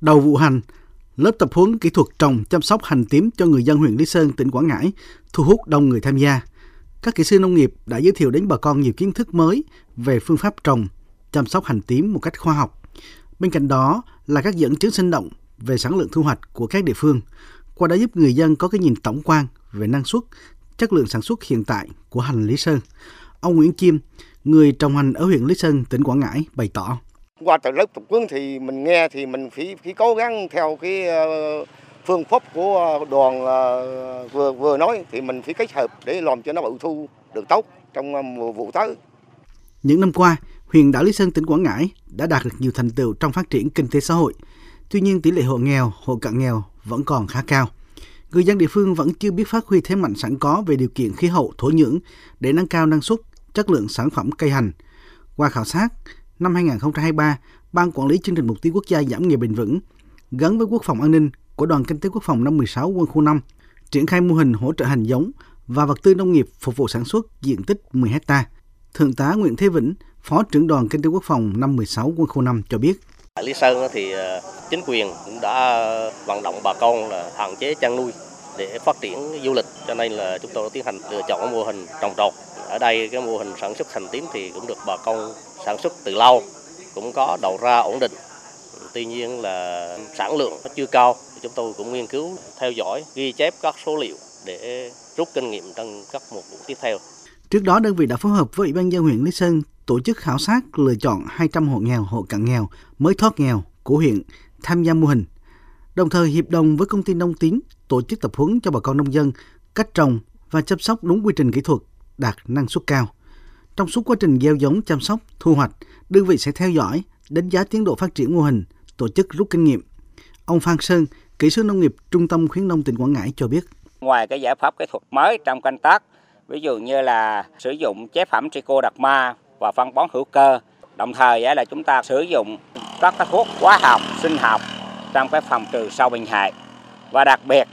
Đầu vụ hành, lớp tập huấn kỹ thuật trồng chăm sóc hành tím cho người dân huyện Lý Sơn, tỉnh Quảng Ngãi thu hút đông người tham gia. Các kỹ sư nông nghiệp đã giới thiệu đến bà con nhiều kiến thức mới về phương pháp trồng, chăm sóc hành tím một cách khoa học. Bên cạnh đó là các dẫn chứng sinh động về sản lượng thu hoạch của các địa phương, qua đó giúp người dân có cái nhìn tổng quan về năng suất, chất lượng sản xuất hiện tại của hành Lý Sơn. Ông Nguyễn Chiêm, người trồng hành ở huyện Lý Sơn, tỉnh Quảng Ngãi bày tỏ. Qua từ lớp tập huấn thì mình nghe thì mình phải, phải cố gắng theo cái ờ, phương pháp của ờ, đoàn ờ, vừa vừa nói thì mình phải kết hợp để làm cho nó bội thu được tốt trong mùa vụ tới. Những năm qua, huyện đảo Lý Sơn tỉnh Quảng Ngãi đã đạt được nhiều thành tựu trong phát triển kinh tế xã hội. Tuy nhiên tỷ lệ hộ nghèo, hộ cận nghèo vẫn còn khá cao. Người dân địa phương vẫn chưa biết phát huy thế mạnh sẵn có về điều kiện khí hậu, thổ nhưỡng để nâng cao năng suất, chất lượng sản phẩm cây hành. Qua khảo sát, năm 2023, Ban Quản lý Chương trình Mục tiêu Quốc gia giảm nghèo bền vững gắn với Quốc phòng an ninh của Đoàn Kinh tế Quốc phòng năm 16 quân khu 5 triển khai mô hình hỗ trợ hành giống và vật tư nông nghiệp phục vụ sản xuất diện tích 10 hecta. Thượng tá Nguyễn Thế Vĩnh, Phó trưởng đoàn Kinh tế Quốc phòng năm 16 quân khu 5 cho biết. Tại Lý Sơn thì ờ, chính quyền cũng đã vận động bà con là hạn chế chăn nuôi để phát triển du lịch cho nên là chúng tôi đã tiến hành lựa chọn mô hình trồng trọt. Ở đây cái mô hình sản xuất hành tím thì cũng được bà con sản xuất từ lâu, cũng có đầu ra ổn định. Tuy nhiên là sản lượng nó chưa cao, chúng tôi cũng nghiên cứu theo dõi, ghi chép các số liệu để rút kinh nghiệm trong các mùa vụ tiếp theo. Trước đó, đơn vị đã phối hợp với Ủy ban dân huyện Lý Sơn tổ chức khảo sát lựa chọn 200 hộ nghèo, hộ cận nghèo mới thoát nghèo của huyện tham gia mô hình. Đồng thời hiệp đồng với công ty Nông Tiến tổ chức tập huấn cho bà con nông dân cách trồng và chăm sóc đúng quy trình kỹ thuật đạt năng suất cao. Trong suốt quá trình gieo giống, chăm sóc, thu hoạch, đơn vị sẽ theo dõi, đánh giá tiến độ phát triển mô hình, tổ chức rút kinh nghiệm. Ông Phan Sơn, kỹ sư nông nghiệp Trung tâm khuyến nông tỉnh Quảng Ngãi cho biết. Ngoài cái giải pháp kỹ thuật mới trong canh tác, ví dụ như là sử dụng chế phẩm trico đặc ma và phân bón hữu cơ, đồng thời là chúng ta sử dụng các cái thuốc hóa học, sinh học trong cái phòng trừ sâu bệnh hại và đặc biệt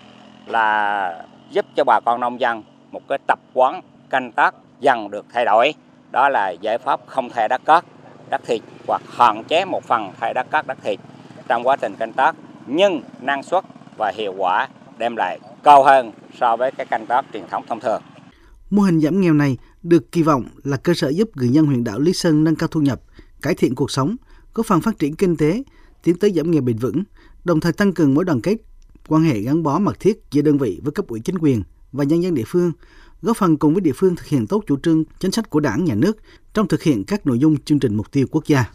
là giúp cho bà con nông dân một cái tập quán canh tác dần được thay đổi đó là giải pháp không thay đất cát đất thịt hoặc hạn chế một phần thay đất cát đất thịt trong quá trình canh tác nhưng năng suất và hiệu quả đem lại cao hơn so với cái canh tác truyền thống thông thường. Mô hình giảm nghèo này được kỳ vọng là cơ sở giúp người dân huyện đảo Lý Sơn nâng cao thu nhập, cải thiện cuộc sống, góp phần phát triển kinh tế, tiến tới giảm nghèo bền vững, đồng thời tăng cường mối đoàn kết, quan hệ gắn bó mật thiết giữa đơn vị với cấp ủy chính quyền và nhân dân địa phương, góp phần cùng với địa phương thực hiện tốt chủ trương, chính sách của Đảng, Nhà nước trong thực hiện các nội dung chương trình mục tiêu quốc gia.